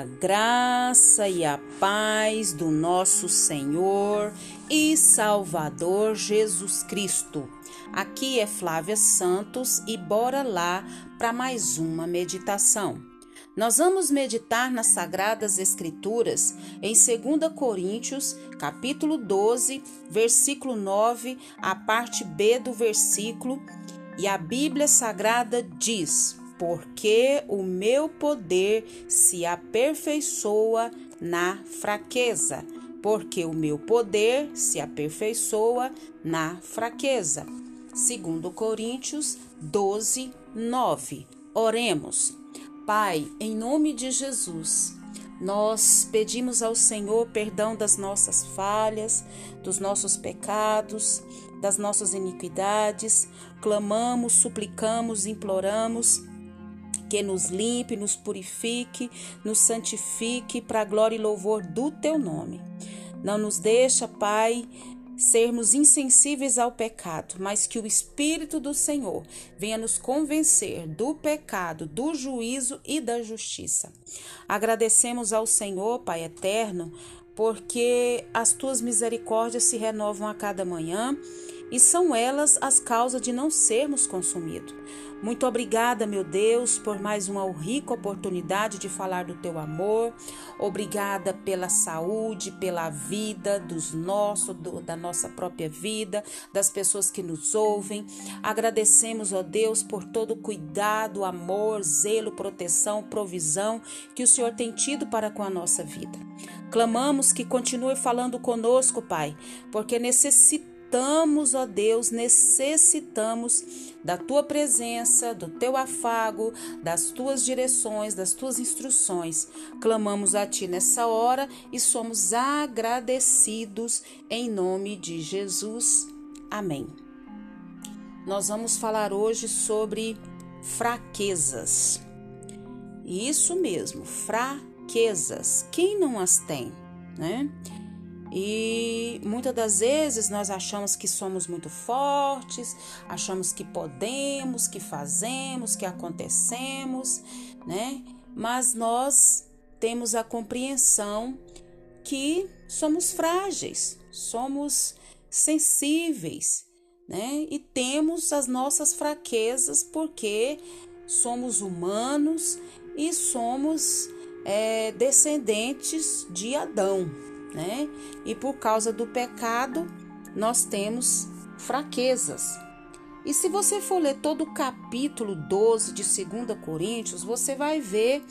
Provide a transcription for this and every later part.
A graça e a paz do nosso Senhor e Salvador Jesus Cristo. Aqui é Flávia Santos e bora lá para mais uma meditação. Nós vamos meditar nas sagradas escrituras em 2 Coríntios, capítulo 12, versículo 9, a parte B do versículo, e a Bíblia Sagrada diz: porque o meu poder se aperfeiçoa na fraqueza. Porque o meu poder se aperfeiçoa na fraqueza. Segundo Coríntios 12, 9. Oremos. Pai, em nome de Jesus, nós pedimos ao Senhor perdão das nossas falhas, dos nossos pecados, das nossas iniquidades. Clamamos, suplicamos, imploramos que nos limpe, nos purifique, nos santifique para a glória e louvor do teu nome. Não nos deixa, Pai, sermos insensíveis ao pecado, mas que o Espírito do Senhor venha nos convencer do pecado, do juízo e da justiça. Agradecemos ao Senhor, Pai eterno, porque as tuas misericórdias se renovam a cada manhã e são elas as causas de não sermos consumidos. Muito obrigada, meu Deus, por mais uma rica oportunidade de falar do teu amor. Obrigada pela saúde, pela vida dos nossos, do, da nossa própria vida, das pessoas que nos ouvem. Agradecemos, ó Deus, por todo o cuidado, amor, zelo, proteção, provisão que o Senhor tem tido para com a nossa vida. Clamamos que continue falando conosco, Pai, porque necessitamos necessitamos, ó Deus, necessitamos da tua presença, do teu afago, das tuas direções, das tuas instruções. Clamamos a ti nessa hora e somos agradecidos em nome de Jesus. Amém. Nós vamos falar hoje sobre fraquezas. Isso mesmo, fraquezas. Quem não as tem, né? E muitas das vezes nós achamos que somos muito fortes, achamos que podemos, que fazemos, que acontecemos, né? Mas nós temos a compreensão que somos frágeis, somos sensíveis, né? E temos as nossas fraquezas porque somos humanos e somos é, descendentes de Adão, né? E por causa do pecado, nós temos fraquezas. E se você for ler todo o capítulo 12 de 2 Coríntios, você vai ver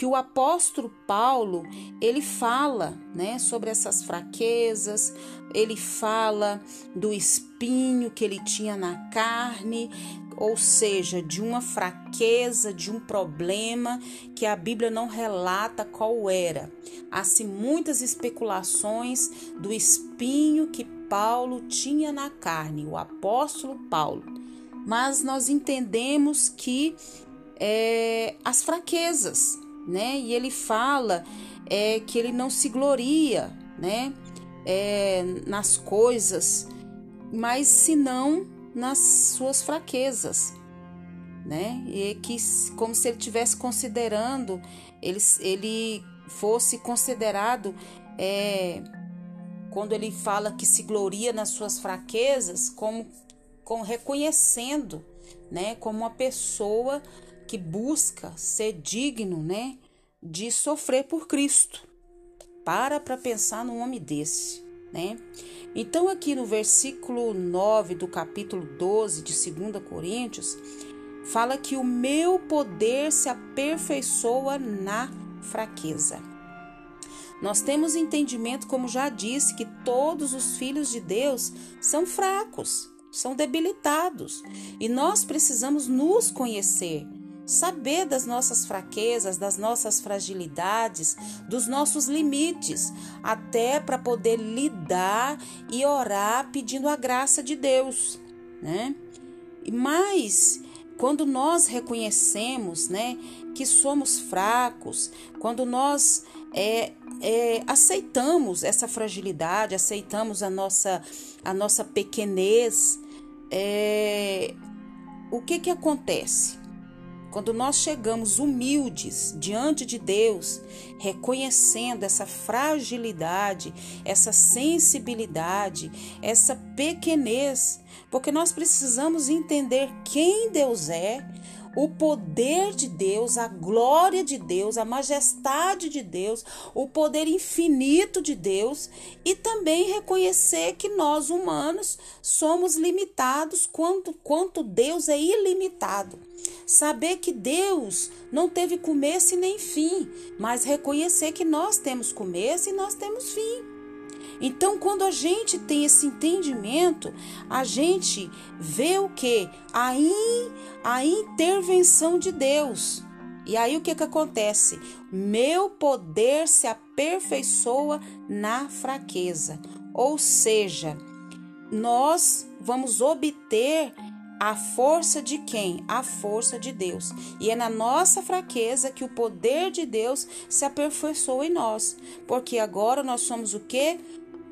que o apóstolo Paulo, ele fala, né, sobre essas fraquezas, ele fala do espinho que ele tinha na carne, ou seja, de uma fraqueza, de um problema que a Bíblia não relata qual era. Há-se muitas especulações do espinho que Paulo tinha na carne, o apóstolo Paulo. Mas nós entendemos que é, as fraquezas, né? E ele fala é, que ele não se gloria, né? É, nas coisas, mas senão nas suas fraquezas, né? E que como se ele estivesse considerando, ele, ele fosse considerado é, quando ele fala que se gloria nas suas fraquezas, como, como reconhecendo, né? Como uma pessoa que busca ser digno, né? De sofrer por Cristo. Para para pensar num homem desse, né? Então, aqui no versículo 9 do capítulo 12 de 2 Coríntios, fala que o meu poder se aperfeiçoa na fraqueza. Nós temos entendimento, como já disse, que todos os filhos de Deus são fracos, são debilitados, e nós precisamos nos conhecer saber das nossas fraquezas, das nossas fragilidades, dos nossos limites, até para poder lidar e orar pedindo a graça de Deus, né? Mas quando nós reconhecemos, né, que somos fracos, quando nós é, é, aceitamos essa fragilidade, aceitamos a nossa, a nossa pequenez, é, o que que acontece? Quando nós chegamos humildes diante de Deus, reconhecendo essa fragilidade, essa sensibilidade, essa pequenez, porque nós precisamos entender quem Deus é, o poder de Deus, a glória de Deus, a majestade de Deus, o poder infinito de Deus e também reconhecer que nós humanos somos limitados quanto, quanto Deus é ilimitado. Saber que Deus não teve começo e nem fim, mas reconhecer que nós temos começo e nós temos fim. Então, quando a gente tem esse entendimento, a gente vê o que? A, in, a intervenção de Deus. E aí o que, que acontece? Meu poder se aperfeiçoa na fraqueza. Ou seja, nós vamos obter a força de quem? A força de Deus. E é na nossa fraqueza que o poder de Deus se aperfeiçoa em nós. Porque agora nós somos o que?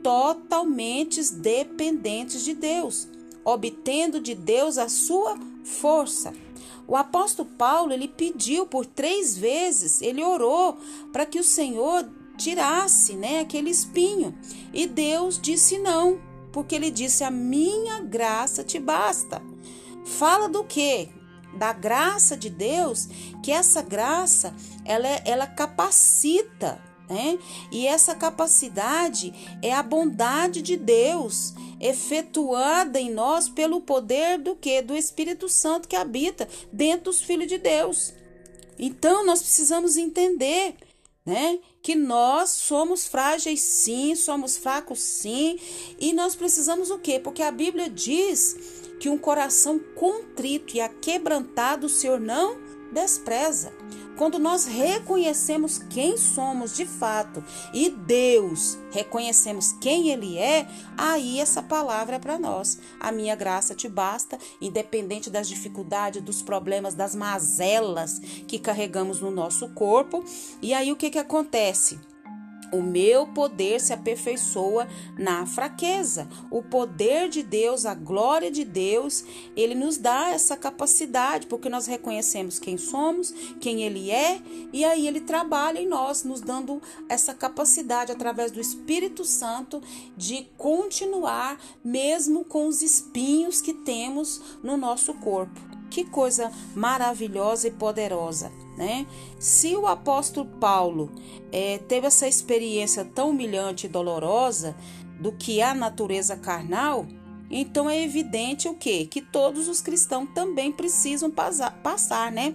totalmente dependentes de Deus, obtendo de Deus a sua força. O apóstolo Paulo, ele pediu por três vezes, ele orou para que o Senhor tirasse, né, aquele espinho. E Deus disse não, porque ele disse: "A minha graça te basta". Fala do quê? Da graça de Deus, que essa graça ela, ela capacita né? E essa capacidade é a bondade de Deus, efetuada em nós pelo poder do que? Do Espírito Santo que habita dentro dos filhos de Deus. Então nós precisamos entender, né, que nós somos frágeis sim, somos fracos sim, e nós precisamos o quê? Porque a Bíblia diz que um coração contrito e aquebrantado o Senhor não despreza. Quando nós reconhecemos quem somos de fato e Deus, reconhecemos quem Ele é, aí essa palavra é para nós. A minha graça te basta, independente das dificuldades, dos problemas, das mazelas que carregamos no nosso corpo. E aí o que, que acontece? O meu poder se aperfeiçoa na fraqueza. O poder de Deus, a glória de Deus, ele nos dá essa capacidade, porque nós reconhecemos quem somos, quem ele é, e aí ele trabalha em nós, nos dando essa capacidade através do Espírito Santo de continuar mesmo com os espinhos que temos no nosso corpo. Que coisa maravilhosa e poderosa, né? Se o apóstolo Paulo é, teve essa experiência tão humilhante e dolorosa do que a natureza carnal, então é evidente o quê? Que todos os cristãos também precisam passar, passar né?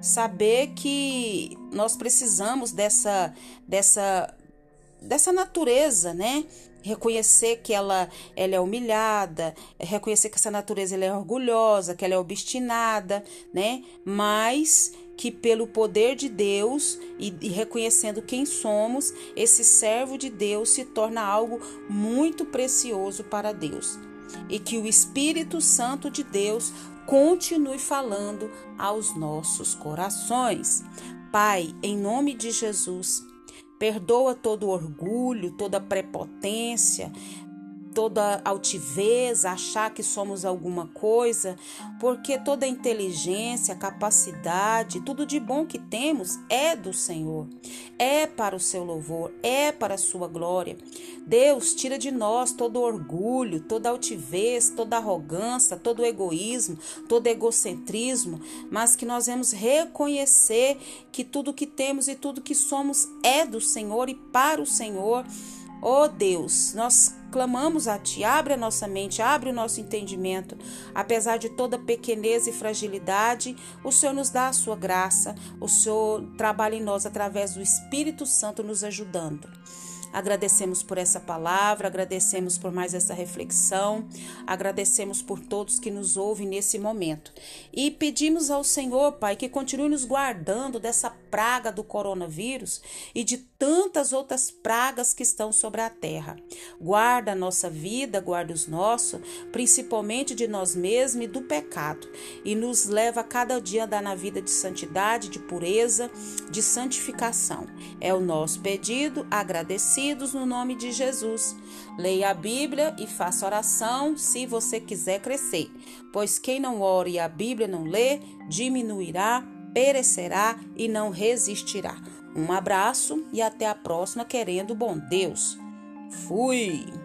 Saber que nós precisamos dessa, dessa, dessa natureza, né? Reconhecer que ela, ela é humilhada, reconhecer que essa natureza ela é orgulhosa, que ela é obstinada, né? Mas que pelo poder de Deus e, e, reconhecendo quem somos, esse servo de Deus se torna algo muito precioso para Deus. E que o Espírito Santo de Deus continue falando aos nossos corações. Pai, em nome de Jesus, Perdoa todo orgulho, toda prepotência, toda altivez, achar que somos alguma coisa, porque toda inteligência, capacidade, tudo de bom que temos é do Senhor, é para o seu louvor, é para a sua glória. Deus tira de nós todo orgulho, toda altivez, toda arrogância, todo egoísmo, todo egocentrismo, mas que nós vamos reconhecer que tudo que temos e tudo que somos é do Senhor e para o Senhor. Oh Deus, nós clamamos a Ti, abre a nossa mente, abre o nosso entendimento. Apesar de toda pequenez e fragilidade, o Senhor nos dá a Sua graça, o Senhor trabalha em nós através do Espírito Santo nos ajudando. Agradecemos por essa palavra, agradecemos por mais essa reflexão, agradecemos por todos que nos ouvem nesse momento. E pedimos ao Senhor, Pai, que continue nos guardando dessa praga do coronavírus e de tantas outras pragas que estão sobre a terra. Guarda a nossa vida, guarda os nossos, principalmente de nós mesmos e do pecado, e nos leva a cada dia a andar na vida de santidade, de pureza, de santificação. É o nosso pedido, agradecidos no nome de Jesus. Leia a Bíblia e faça oração se você quiser crescer, pois quem não ore e a Bíblia não lê, diminuirá perecerá e não resistirá. Um abraço e até a próxima, querendo bom Deus. Fui!